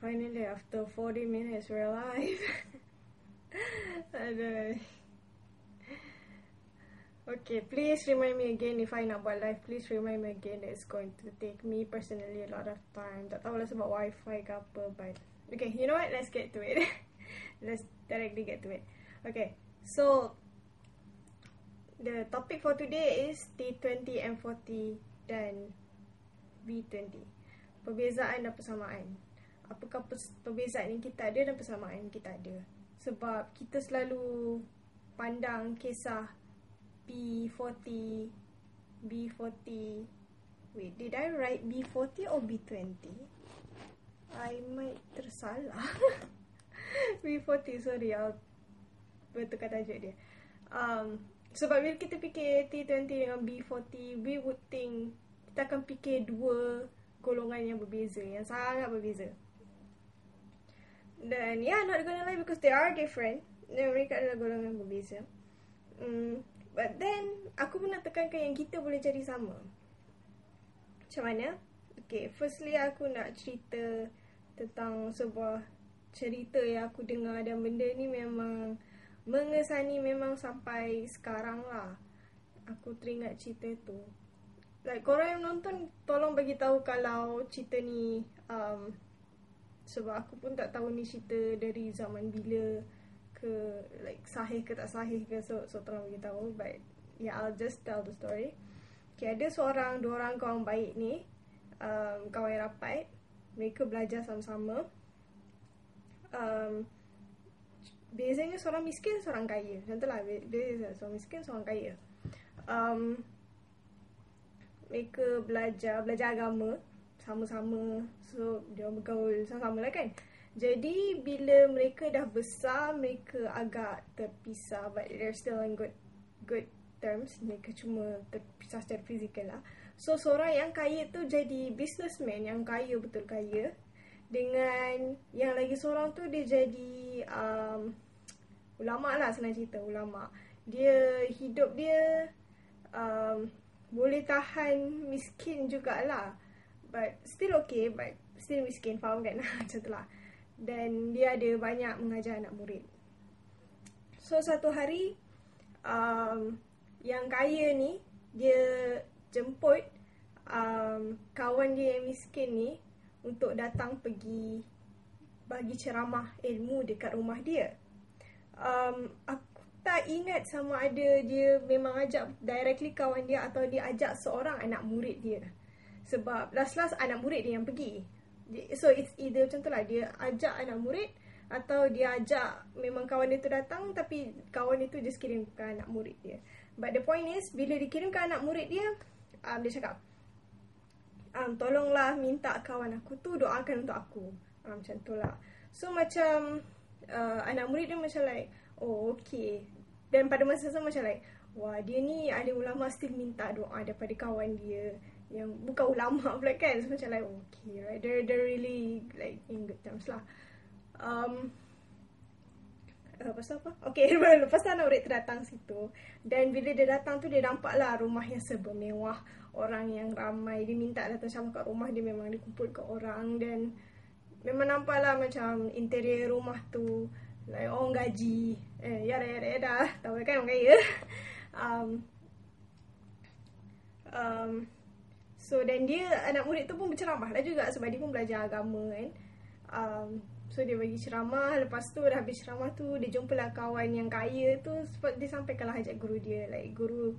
Finally, after 40 minutes. Aduh. Okay, please remind me again if I nak buat live. Please remind me again that it's going to take me personally a lot of time. Tak tahu lah sebab wifi ke apa, but... Okay, you know what? Let's get to it. Let's directly get to it. Okay, so... The topic for today is T20, M40 dan B20. Perbezaan dan persamaan. Apakah perbezaan yang kita ada dan persamaan yang kita ada. Sebab kita selalu pandang kisah B40 B40 Wait, did I write B40 or B20? I might tersalah B40, sorry I'll betulkan tajuk dia um, Sebab bila kita fikir T20 dengan B40 We would think Kita akan fikir dua golongan yang berbeza Yang sangat berbeza Dan yeah, not gonna lie because they are different mereka adalah golongan berbeza um, But then aku pun nak tekankan yang kita boleh jadi sama. Macam mana? Okay, firstly aku nak cerita tentang sebuah cerita yang aku dengar dan benda ni memang mengesani memang sampai sekarang lah. Aku teringat cerita tu. Like korang yang nonton tolong bagi tahu kalau cerita ni um, sebab aku pun tak tahu ni cerita dari zaman bila ke like sahih ke tak sahih ke so so tolong bagi tahu but yeah I'll just tell the story. Okay, ada seorang dua orang kawan baik ni um, kawan yang rapat. Mereka belajar sama-sama. Um, Biasanya seorang miskin, seorang kaya. Macam tu lah, biasanya seorang miskin, seorang kaya. Um, Mereka belajar, belajar agama Sama-sama. So, dia bergaul sama-sama lah kan. Jadi bila mereka dah besar mereka agak terpisah. But they're still in good good terms. Mereka cuma terpisah secara fizikal lah. So seorang yang kaya tu jadi businessman yang kaya betul kaya. Dengan yang lagi seorang tu dia jadi um, ulama lah senang cerita ulama. Dia hidup dia um, boleh tahan miskin jugalah but still okay but still miskin faham kan macam tu lah dan dia ada banyak mengajar anak murid. So satu hari um, yang kaya ni dia jemput um, kawan dia yang miskin ni untuk datang pergi bagi ceramah ilmu dekat rumah dia. Um, aku tak ingat sama ada dia memang ajak directly kawan dia atau dia ajak seorang anak murid dia. Sebab last-last anak murid dia yang pergi. So it's either macam tu lah. Dia ajak anak murid Atau dia ajak Memang kawan dia tu datang Tapi kawan dia tu just kirimkan anak murid dia. But the point is Bila dikirimkan anak murid dia um, Dia cakap um, Tolonglah minta kawan aku tu Doakan untuk aku. Um, Macam tu lah. So macam uh, Anak murid dia macam like Oh okay. Dan pada masa sama macam like Wah dia ni ada ulama still minta doa Daripada kawan dia yang bukan ulama pula kan. So macam like okay right they're they're really like in good terms lah. Um Uh, pasal apa? Okay, lepas tu anak murid datang situ. Dan bila dia datang tu dia nampak lah rumah yang serba mewah Orang yang ramai. Dia minta datang sama kat rumah dia memang dia kumpul kat orang. Dan memang nampak lah macam interior rumah tu Like orang gaji. Eh, yada yada yada Tahu kan orang kaya. Um, um, So dan dia anak murid tu pun berceramah lah juga. Sebab dia pun belajar agama kan. Um, so dia bagi ceramah. Lepas tu dah habis ceramah tu dia jumpa lah kawan yang kaya tu. Sebab dia sampaikan lah hajat guru dia. Like guru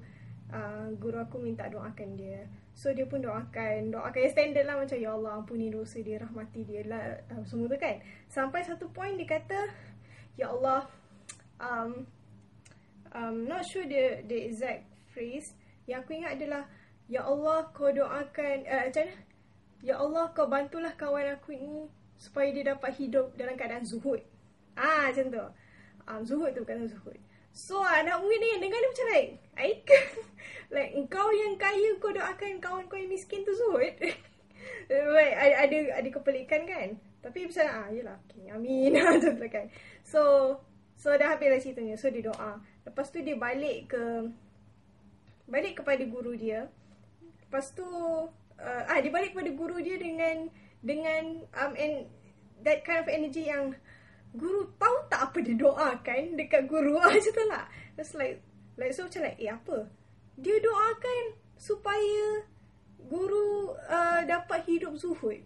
uh, guru aku minta doakan dia. So dia pun doakan. Doakan yang standard lah. Macam ya Allah ampuni dosa dia rahmati dia lah. Uh, semua tu kan. Sampai satu point dia kata ya Allah um, um, not sure the the exact phrase. Yang aku ingat adalah Ya Allah kau doakan uh, Macam mana? Ya Allah kau bantulah kawan aku ni Supaya dia dapat hidup dalam keadaan zuhud. Ah macam tu. Um, Zuhud tu bukan zuhud. So anak murid ni dengar dia macam like Aik Like kau yang kaya kau doakan kawan kau yang miskin tu zuhud. Like, ada, ada, ada kepelikan kan? Tapi macam ah, Yelah okay, Amin. Macam tu kan. So So dah habis lah ceritanya. So dia doa. Lepas tu dia balik ke Balik kepada guru dia Lepas tu uh, ah dia balik kepada guru dia dengan dengan um and that kind of energy yang guru tahu tak apa dia doakan dekat guru macam tu lah. It's like like so macam like eh apa? Dia doakan supaya guru uh, dapat hidup zuhud.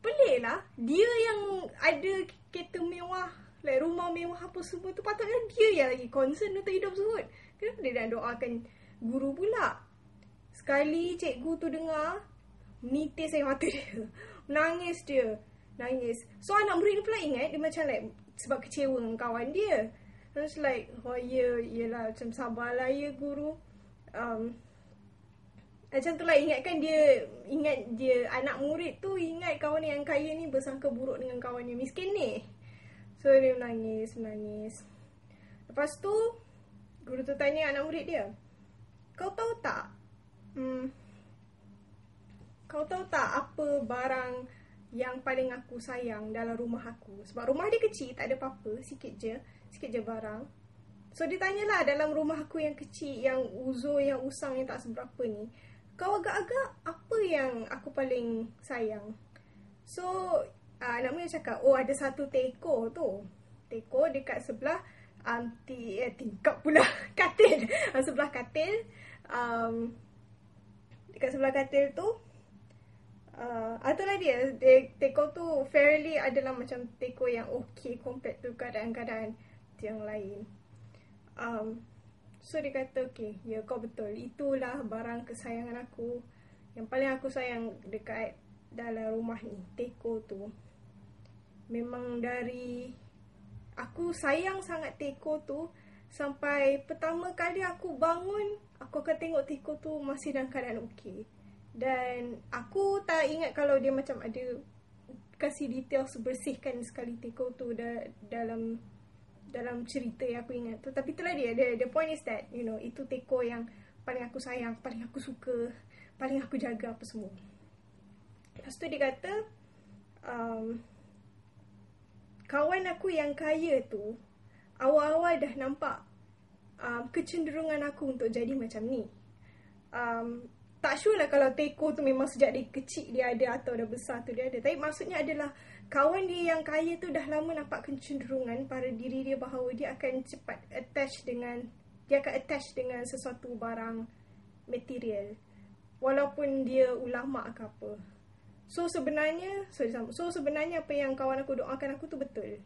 Pelik lah. Dia yang ada kereta mewah, like rumah mewah apa semua tu patutnya dia yang lagi concern untuk hidup zuhud. Kenapa dia nak doakan guru pula? Sekali cikgu tu dengar, nitis air mata dia. Nangis dia. Nangis. So anak murid ni pula ingat dia macam like sebab kecewa dengan kawan dia. Terus like, oh ya, yeah, yelah macam sabarlah ya guru. Um, macam tu lah ingatkan dia Ingat dia anak murid tu Ingat kawan yang kaya ni bersangka buruk dengan kawan yang miskin ni So dia menangis, menangis Lepas tu Guru tu tanya anak murid dia Kau tahu tak hmm, Kau tahu tak apa barang Yang paling aku sayang dalam rumah aku Sebab rumah dia kecil tak ada apa-apa Sikit je, sikit je barang So dia tanyalah dalam rumah aku yang kecil Yang uzur, yang usang, yang tak seberapa ni kau agak-agak apa yang aku paling sayang. So, uh, namanya cakap, oh ada satu teko tu. Teko dekat sebelah um, ti, eh, tingkap pula katil. sebelah katil. Um, dekat sebelah katil tu. Uh, itulah dia. De, teko tu fairly adalah macam teko yang okay compared to keadaan-keadaan yang lain. Um, So dia kata okay Ya kau betul Itulah barang kesayangan aku Yang paling aku sayang Dekat dalam rumah ni Teko tu Memang dari Aku sayang sangat teko tu Sampai pertama kali aku bangun Aku akan tengok teko tu Masih dalam keadaan okey Dan Aku tak ingat kalau dia macam ada Kasih detail sebersihkan sekali teko tu da- Dalam dalam cerita yang aku ingat tu. Tapi itulah dia. The, the point is that you know itu teko yang paling aku sayang paling aku suka paling aku jaga apa semua. Lepas tu dia kata um, kawan aku yang kaya tu awal-awal dah nampak um, kecenderungan aku untuk jadi macam ni. Um, tak sure lah kalau teko tu memang sejak dia kecil dia ada atau dah besar tu dia ada. Tapi maksudnya adalah kawan dia yang kaya tu dah lama nampak kecenderungan pada diri dia bahawa dia akan cepat attach dengan dia akan attach dengan sesuatu barang material. Walaupun dia ulama ke apa. So sebenarnya so, so sebenarnya apa yang kawan aku doakan aku tu betul.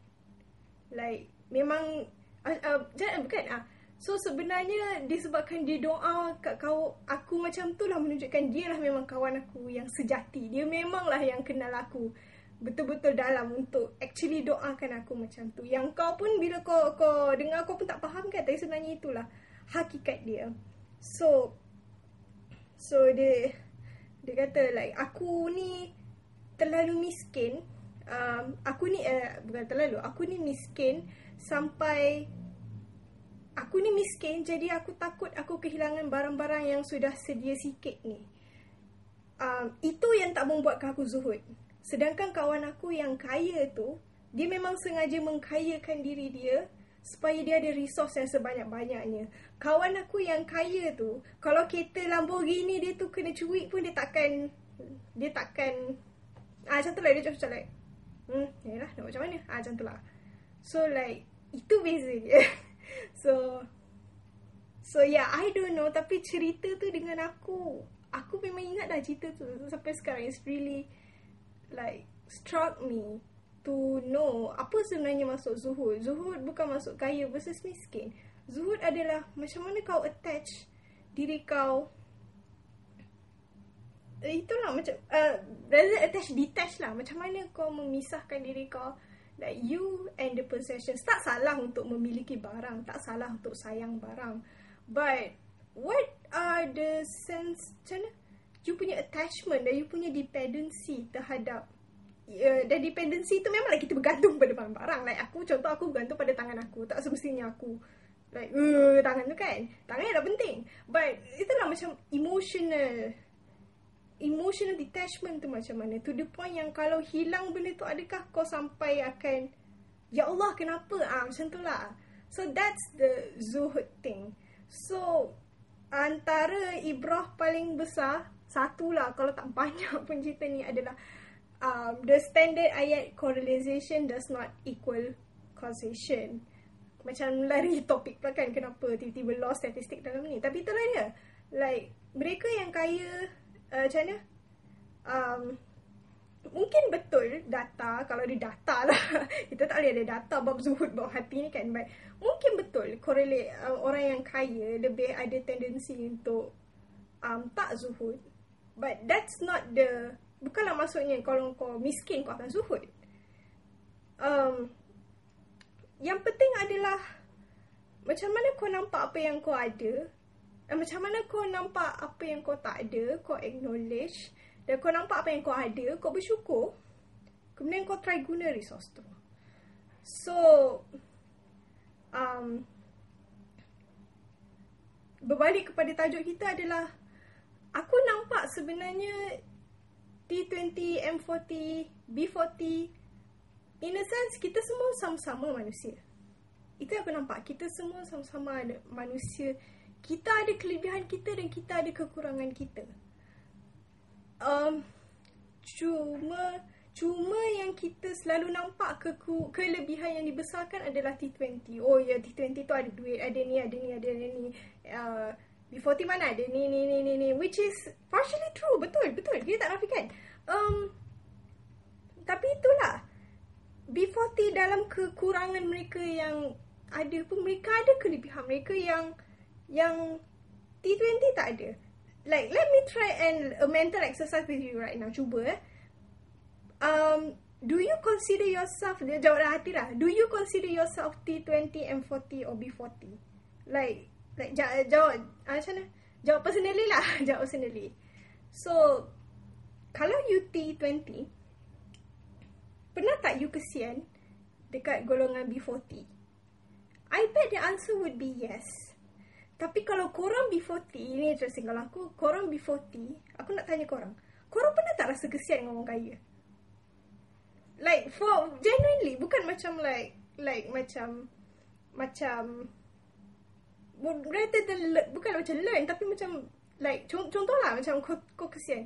Like memang uh, uh, bukan ah uh, So sebenarnya disebabkan dia doa kat kau aku macam tu lah menunjukkan dia lah memang kawan aku yang sejati. Dia memanglah yang kenal aku betul-betul dalam untuk actually doakan aku macam tu. Yang kau pun bila kau kau dengar kau pun tak faham kan tapi sebenarnya itulah hakikat dia. So so dia dia kata like aku ni terlalu miskin. Um, aku ni uh, bukan terlalu, aku ni miskin sampai aku ni miskin jadi aku takut aku kehilangan barang-barang yang sudah sedia sikit ni. Um, itu yang tak membuatkan aku zuhud. Sedangkan kawan aku yang kaya tu, dia memang sengaja mengkayakan diri dia supaya dia ada resource yang sebanyak-banyaknya. Kawan aku yang kaya tu, kalau kereta Lamborghini dia tu kena curi pun dia takkan dia takkan ah macam tu lah dia macam like hmm yalah nak macam mana ah macam tu lah so like itu beza dia so so yeah I don't know tapi cerita tu dengan aku aku memang ingat dah cerita tu sampai sekarang it's really like struck me to know apa sebenarnya masuk zuhud. Zuhud bukan masuk kaya versus miskin. Zuhud adalah macam mana kau attach diri kau eh, itulah macam uh, rather attach detach lah macam mana kau memisahkan diri kau like you and the possessions tak salah untuk memiliki barang tak salah untuk sayang barang. But what are the sense macam mana? You punya attachment dan you punya dependency terhadap uh, dan dependency tu memanglah kita bergantung pada barang-barang like aku contoh aku bergantung pada tangan aku tak semestinya aku. Like uh, tangan tu kan? Tangan dah penting. But itulah macam emotional emotional detachment tu macam mana to the point yang kalau hilang benda tu adakah kau sampai akan ya Allah kenapa ah macam tu lah so that's the zuhud thing so antara ibrah paling besar satu lah kalau tak banyak pun cerita ni adalah um, the standard ayat correlation does not equal causation. Macam lari topik pula kan kenapa tiba-tiba law statistik dalam ni. Tapi itulah dia. Like mereka yang kaya uh, macam mana? Um, mungkin betul data kalau ada data lah. Kita tak boleh ada data bab zuhud bab hati ni kan but mungkin betul correlate uh, orang yang kaya lebih ada tendensi untuk um, tak zuhud. But that's not the bukanlah maksudnya kalau kau miskin kau akan zuhud. Um, yang penting adalah macam mana kau nampak apa yang kau ada macam mana kau nampak apa yang kau tak ada kau acknowledge dan kau nampak apa yang kau ada, kau bersyukur. Kemudian kau try guna resource tu. So, um, berbalik kepada tajuk kita adalah, aku nampak sebenarnya T20, M40, B40, in a sense, kita semua sama-sama manusia. Itu aku nampak. Kita semua sama-sama manusia. Kita ada kelebihan kita dan kita ada kekurangan kita um, cuma cuma yang kita selalu nampak ke kelebihan yang dibesarkan adalah T20. Oh ya T20 tu ada duit, ada ni, ada ni, ada ni. Uh, B40 mana ada ni, ni, ni, ni, ni. Which is partially true. Betul, betul. Kita tak nafikan. Um, tapi itulah. B40 dalam kekurangan mereka yang ada pun, mereka ada kelebihan mereka yang yang T20 tak ada. Like let me try and a mental exercise with you right now. Cuba eh. Um do you consider yourself dia jawab dalam hati lah. Do you consider yourself T20 M40 or B40 like like jawab jawab uh, macam mana? Jawab personally lah. Jawab personally. So kalau you T20 pernah tak you kesian dekat golongan B40 I bet the answer would be yes tapi kalau korang B40, ini interesting kalau aku, korang B40, aku nak tanya korang. Korang pernah tak rasa kesian dengan orang kaya? Like, for, genuinely, bukan macam like, like macam, macam, rather than, bukan macam learn, tapi macam, like, contoh lah macam kau, kau kesian.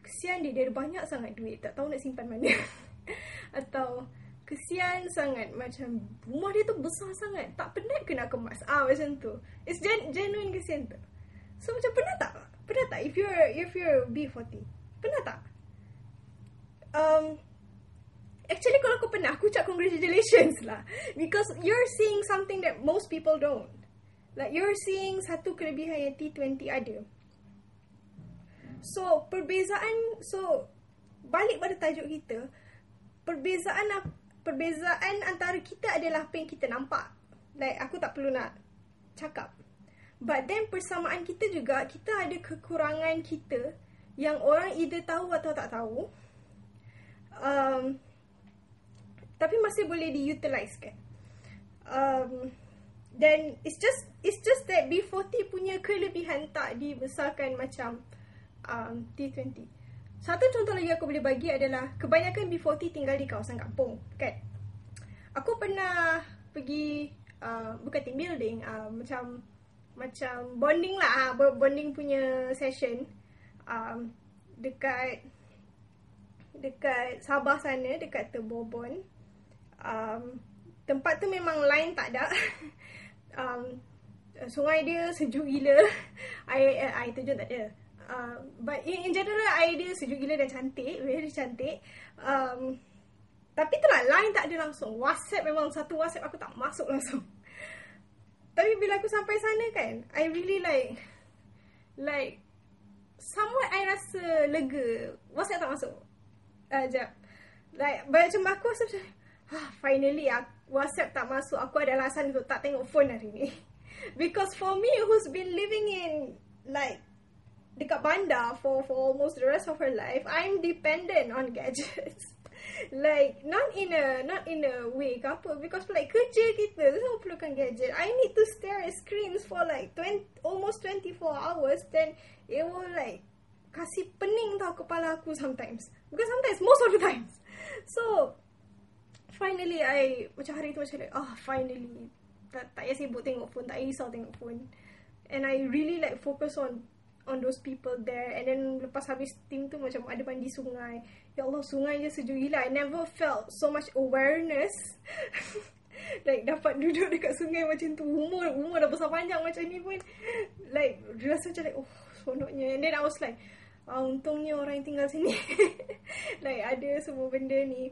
Kesian dia, dia ada banyak sangat duit, tak tahu nak simpan mana. Atau, kesian sangat. Macam rumah dia tu besar sangat. Tak penat ke nak kemas? Ah macam tu. It's gen- genuine kesian tu. So macam pernah tak? Pernah tak? If you're if you're B40 pernah tak? Um actually kalau aku pernah aku ucap congratulations lah. Because you're seeing something that most people don't. Like you're seeing satu kelebihan yang T20 ada. So perbezaan so balik pada tajuk kita perbezaan apa perbezaan antara kita adalah apa yang kita nampak. Like aku tak perlu nak cakap. But then persamaan kita juga kita ada kekurangan kita yang orang either tahu atau tak tahu. Um, tapi masih boleh diutilize kan. Um, then it's just it's just that B40 punya kelebihan tak dibesarkan macam um, T20. Satu contoh lagi aku boleh bagi adalah kebanyakan B40 tinggal di kawasan kampung, kan? Aku pernah pergi uh, bukan team building, uh, macam macam bonding lah, uh, bonding punya session um, dekat dekat Sabah sana, dekat Tebobon. Um, tempat tu memang lain tak ada. um, sungai dia sejuk gila. air, air, air terjun tak ada. Uh, but in, in general air dia sejuk gila dan cantik very cantik. Um, tapi tu lah line tak ada langsung. Whatsapp memang satu whatsapp aku tak masuk langsung. Tapi bila aku sampai sana kan I really like like somewhat I rasa lega. Whatsapp tak masuk. Uh, jap. Like macam aku rasa macam ah, finally ah, whatsapp tak masuk. Aku ada alasan untuk tak tengok phone hari ni. Because for me who's been living in like dekat bandar for for almost the rest of her life, I'm dependent on gadgets. like not in a not in a way ke apa because like kerja kita semua perlukan gadget. I need to stare at screens for like 20 almost 24 hours then it will like kasih pening tau kepala aku sometimes. Because sometimes most of the times. So finally I macam hari tu macam like oh finally tak tak payah sibuk tengok phone, tak payah risau tengok phone. And I really like focus on on those people there. And then lepas habis team tu macam ada mandi sungai. Ya Allah sungai je sejuk gila. I never felt so much awareness. Like dapat duduk dekat sungai macam tu. Umur umur dah besar panjang macam ni pun. Like rasa macam like oh seronoknya. And then I was like ah, untungnya orang yang tinggal sini. Like ada semua benda ni.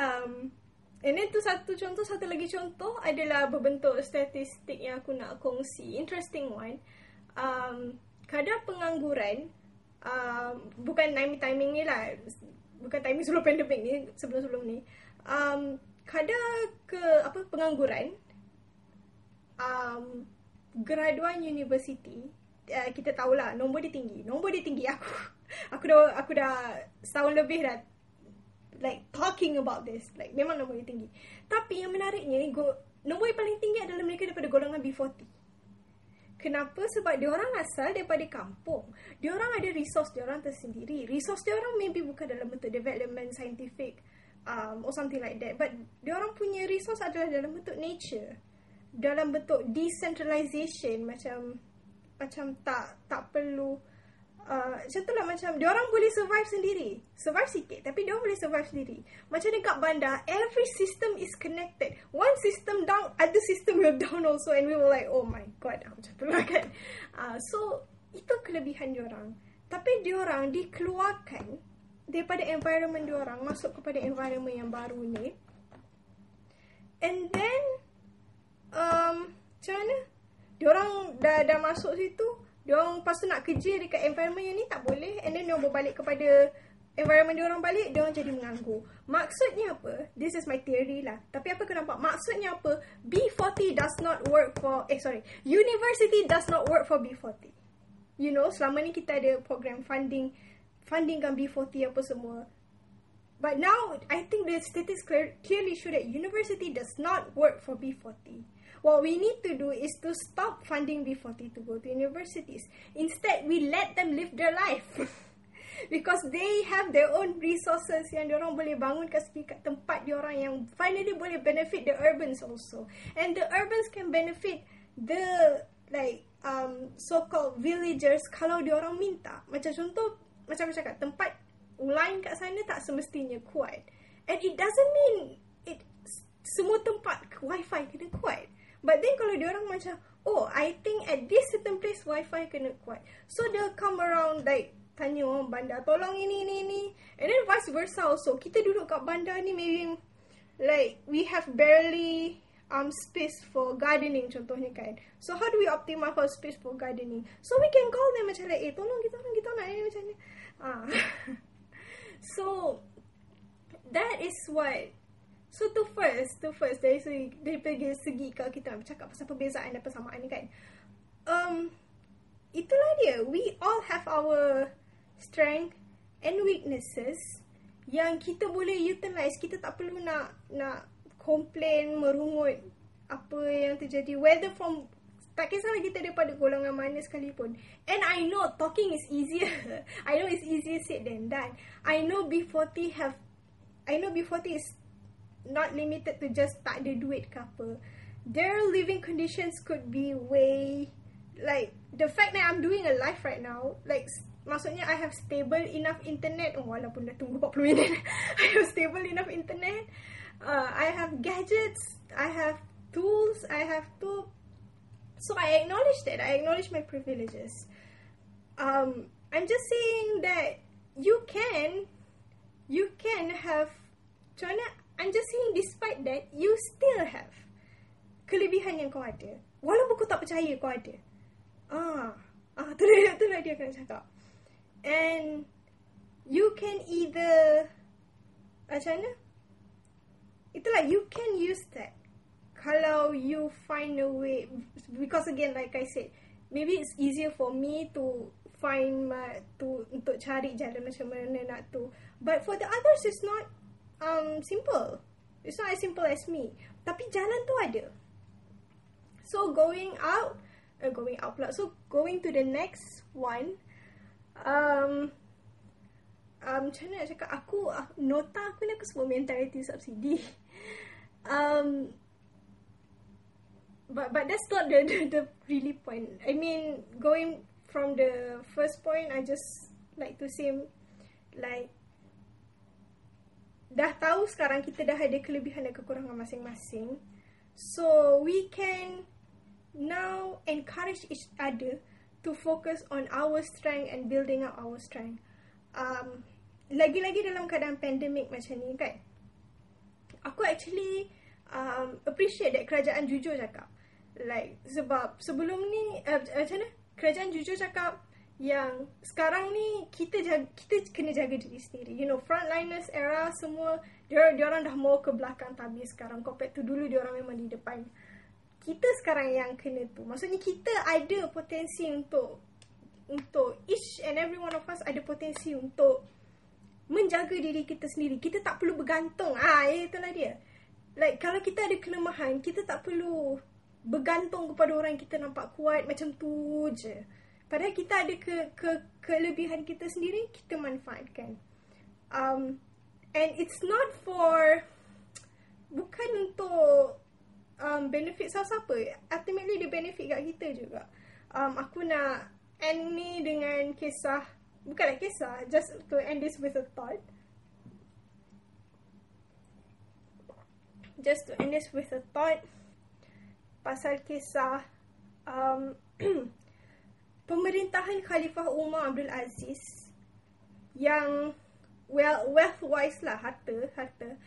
Um, And then tu satu contoh, satu lagi contoh adalah berbentuk statistik yang aku nak kongsi. Interesting one um, kadar pengangguran um, bukan timing timing ni lah. Bukan timing sebelum pandemik ni sebelum sebelum ni. Um, kadar ke apa pengangguran um, graduan universiti uh, kita tahulah nombor dia tinggi. Nombor dia tinggi aku aku dah aku dah setahun lebih dah like talking about this. Like memang nombor dia tinggi. Tapi yang menariknya go, nombor yang paling tinggi adalah mereka daripada golongan B40 Kenapa? Sebab dia orang asal daripada kampung. Dia orang ada resource dia orang tersendiri. Resource dia orang maybe bukan dalam bentuk development scientific um, or something like that. But dia orang punya resource adalah dalam bentuk nature. Dalam bentuk decentralization macam macam tak tak perlu uh, macam tu lah macam dia orang boleh survive sendiri. Survive sikit tapi dia boleh survive sendiri. Macam dekat bandar, every system is connected. One system down, other system will down also and we were like, oh my god, macam tu kan. Uh, so, itu kelebihan dia orang. Tapi dia orang dikeluarkan daripada environment dia orang masuk kepada environment yang baru ni. And then, um, macam mana? Dia orang dah, dah masuk situ, dia orang tu nak kerja dekat environment yang ni tak boleh and then dia orang berbalik kepada environment dia orang balik dia orang jadi menganggur. Maksudnya apa? This is my theory lah. Tapi apa kau nampak? Maksudnya apa? B40 does not work for eh sorry. University does not work for B40. You know, selama ni kita ada program funding fundingkan B40 apa semua. But now I think the statistics clearly show that university does not work for B40 what we need to do is to stop funding B40 to go to universities. Instead, we let them live their life. Because they have their own resources yang orang boleh bangun segi kat tempat orang yang finally boleh benefit the urbans also. And the urbans can benefit the like um so-called villagers kalau orang minta. Macam contoh, macam aku cakap, tempat lain kat sana tak semestinya kuat. And it doesn't mean it semua tempat wifi kena kuat. But then kalau dia orang macam Oh I think at this certain place Wi-Fi kena kuat. So they'll come around like Tanya orang bandar Tolong ini ini ini. And then vice versa also. Kita duduk kat bandar ni maybe Like we have barely um space for gardening contohnya kan. So how do we optimize our space for gardening? So we can call them macam like Eh tolong kita orang kita nak ini macam ni. Ah. So That is what So to first, to first dari segi dari segi kalau kita nak bercakap pasal perbezaan dan persamaan ni kan. Um itulah dia. We all have our strength and weaknesses yang kita boleh utilize. Kita tak perlu nak nak complain, merungut apa yang terjadi whether from tak kisahlah kita daripada golongan mana sekalipun. And I know talking is easier. I know it's easier said than done. I know B40 have I know B40 is not limited to just tak ada duit ke apa. Their living conditions could be way like the fact that I'm doing a live right now, like maksudnya I have stable enough internet oh, walaupun dah tunggu 40 minit. I have stable enough internet. Uh, I have gadgets, I have tools, I have to so I acknowledge that. I acknowledge my privileges. Um, I'm just saying that you can you can have macam mana I'm just saying despite that you still have kelebihan yang kau ada. Walaupun kau tak percaya kau ada. Ah, ah tu lah, tu lah dia akan cakap. And you can either macam mana? Itulah you can use that. Kalau you find a way because again like I said, maybe it's easier for me to find my to untuk cari jalan macam mana nak tu. But for the others it's not um simple. It's not as simple as me. Tapi jalan tu ada. So going out, uh, going out pula. So going to the next one. Um, um, macam mana nak cakap? Aku, uh, nota aku ni aku sebut mentality subsidi. Um, but but that's not the, the the really point. I mean, going from the first point, I just like to say like dah tahu sekarang kita dah ada kelebihan dan kekurangan masing-masing. So we can now encourage each other to focus on our strength and building up our strength. Um, lagi-lagi dalam keadaan pandemik macam ni kan. Aku actually um, appreciate that kerajaan jujur cakap. Like sebab sebelum ni uh, macam mana? Kerajaan jujur cakap yang sekarang ni kita jaga, kita kena jaga diri sendiri. You know, frontliners era semua dia orang dah mau ke belakang tapi sekarang compared to dulu dia orang memang di depan. Kita sekarang yang kena tu. Maksudnya kita ada potensi untuk untuk each and every one of us ada potensi untuk menjaga diri kita sendiri. Kita tak perlu bergantung. Ah, itulah dia. Like kalau kita ada kelemahan, kita tak perlu bergantung kepada orang kita nampak kuat macam tu je. Padahal kita ada ke, ke kelebihan kita sendiri, kita manfaatkan. Um, and it's not for, bukan untuk um, benefit siapa-siapa. Ultimately, dia benefit kat kita juga. Um, aku nak end ni dengan kisah, bukanlah kisah, just to end this with a thought. Just to end this with a thought. Pasal kisah, um, pemerintahan Khalifah Umar Abdul Aziz yang well wealth wise lah harta harta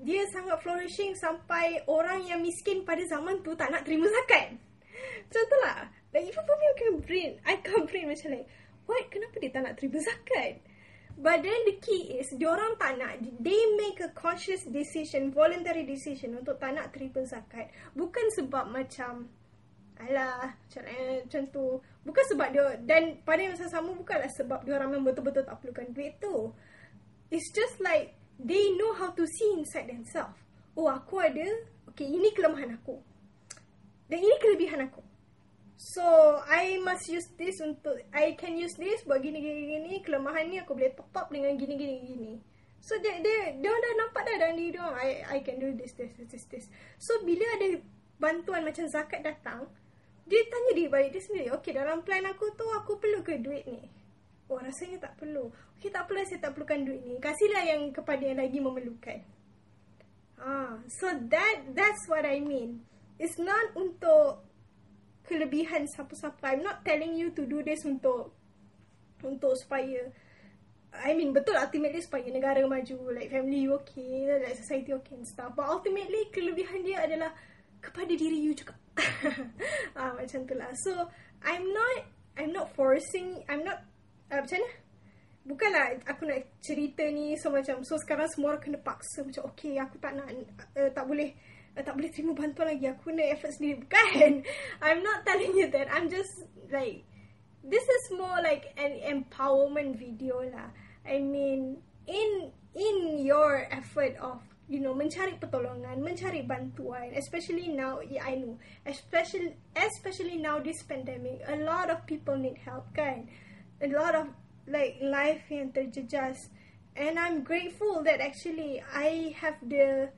dia sangat flourishing sampai orang yang miskin pada zaman tu tak nak terima zakat. Contohlah, like even for me I can brain, I can brain macam like, what, kenapa dia tak nak terima zakat? But then the key is, orang tak nak, they make a conscious decision, voluntary decision untuk tak nak terima zakat. Bukan sebab macam, alah, macam, eh, macam tu, Bukan sebab dia dan pada masa sama bukanlah sebab dia orang memang betul-betul tak perlukan duit tu. It's just like they know how to see inside themselves. Oh, aku ada, okay, ini kelemahan aku. Dan ini kelebihan aku. So, I must use this untuk, I can use this buat gini, gini, gini. Kelemahan ni aku boleh top up dengan gini, gini, gini. So, dia, dia, dia dah nampak dah diri dia I, I can do this, this, this, this. So, bila ada bantuan macam zakat datang, dia tanya diri balik dia sendiri Okay dalam plan aku tu Aku perlu ke duit ni. Oh rasanya tak perlu. Okay tak perlu saya tak perlukan duit ni. Kasihlah yang kepada yang lagi memerlukan. Ah, So that That's what I mean. It's not untuk Kelebihan siapa-siapa. I'm not telling you to do this untuk Untuk supaya I mean betul ultimately supaya negara maju Like family you okay Like society okay and stuff. But ultimately kelebihan dia adalah Kepada diri you juga macam tu lah. So I'm not I'm not forcing I'm not uh, macam mana? Bukanlah aku nak cerita ni so macam so sekarang semua orang kena paksa macam okay aku tak nak uh, tak boleh uh, tak boleh terima bantuan lagi. Aku nak effort sendiri. Bukan. I'm not telling you that. I'm just like this is more like an empowerment video lah. I mean in in your effort of you know mencari pertolongan mencari bantuan especially now yeah, I know especially especially now this pandemic a lot of people need help kan? A lot of like life yang terjejas. And I'm grateful that actually I have the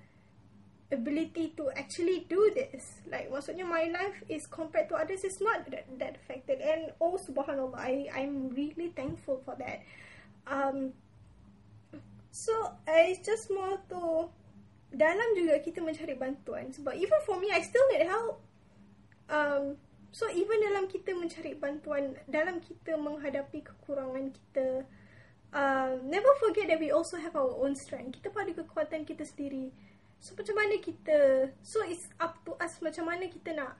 ability to actually do this. Like maksudnya my life is compared to others is not that, that affected. And oh subhanallah I I'm really thankful for that. Um So, it's just more to dalam juga kita mencari bantuan sebab even for me I still need help. Um so even dalam kita mencari bantuan dalam kita menghadapi kekurangan kita uh, never forget that we also have our own strength. Kita pada kekuatan kita sendiri. So macam mana kita so it's up to us macam mana kita nak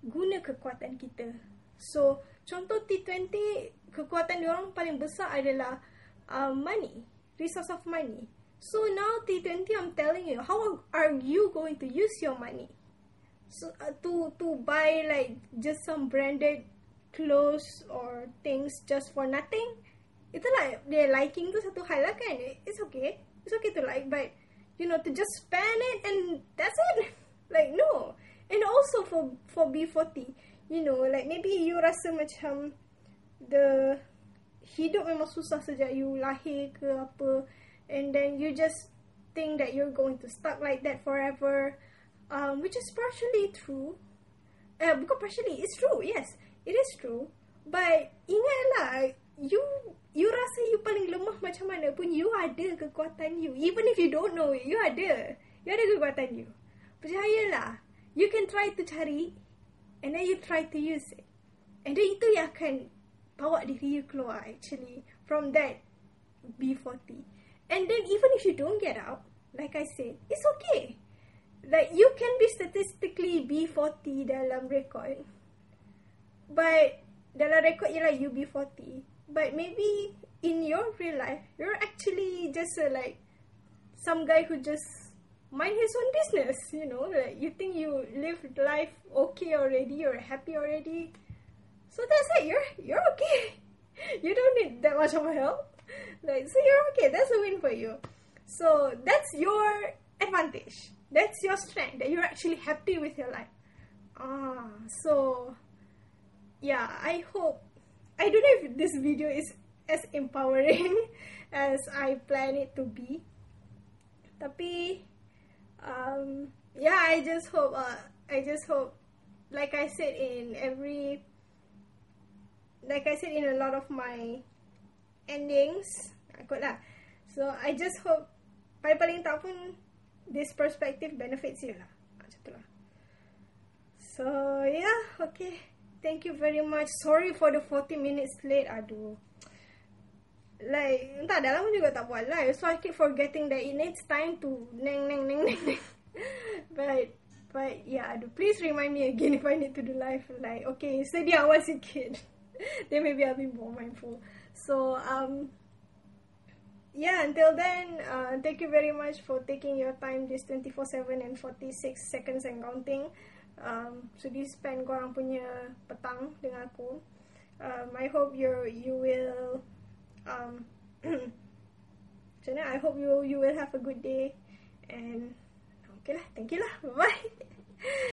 guna kekuatan kita. So contoh T20 kekuatan orang paling besar adalah uh, money, resource of money. So now T20 I'm telling you how are you going to use your money? So uh, to to buy like just some branded clothes or things just for nothing? Itulah dia liking tu satu hal lah kan? It's okay. It's okay to like but you know to just spend it and that's it. Like no. And also for for B40 you know like maybe you rasa macam the hidup memang susah sejak you lahir ke apa and then you just think that you're going to stuck like that forever um, which is partially true Eh, bukan partially. It's true. Yes, it is true. But ingatlah, you you rasa you paling lemah macam mana pun, you ada kekuatan you. Even if you don't know it, you ada. You ada kekuatan you. Percayalah. You can try to cari and then you try to use it. And then itu yang akan bawa diri you keluar actually from that B40. And then even if you don't get out, like I said, it's okay. Like you can be statistically B40 dalam record. But dalam record ialah you B40. But maybe in your real life, you're actually just a, like some guy who just mind his own business, you know, like you think you live life okay already, you're happy already. So that's it, you're you're okay. you don't need that much of help. Like so you're okay, that's a win for you. So that's your advantage. That's your strength that you're actually happy with your life. Ah, so yeah, I hope I don't know if this video is as empowering as I plan it to be. Tapi um yeah, I just hope uh, I just hope like I said in every like I said in a lot of my endings, kot lah. So I just hope paling-paling tak pun this perspective benefits you lah. Macam tu lah. So yeah, okay. Thank you very much. Sorry for the 40 minutes late. Aduh. Like, entah dah lama juga tak buat live. So I keep forgetting that it needs time to neng neng neng neng. but but yeah, aduh. Please remind me again if I need to do live. Like, okay, sedia awal sikit. then maybe I'll be more mindful. So um yeah, until then, uh, thank you very much for taking your time this 24-7 and 46 seconds and counting. Um, so this spend korang punya petang dengan aku. Um, I hope you you will um macam I hope you you will have a good day and okay lah, thank you lah, bye bye.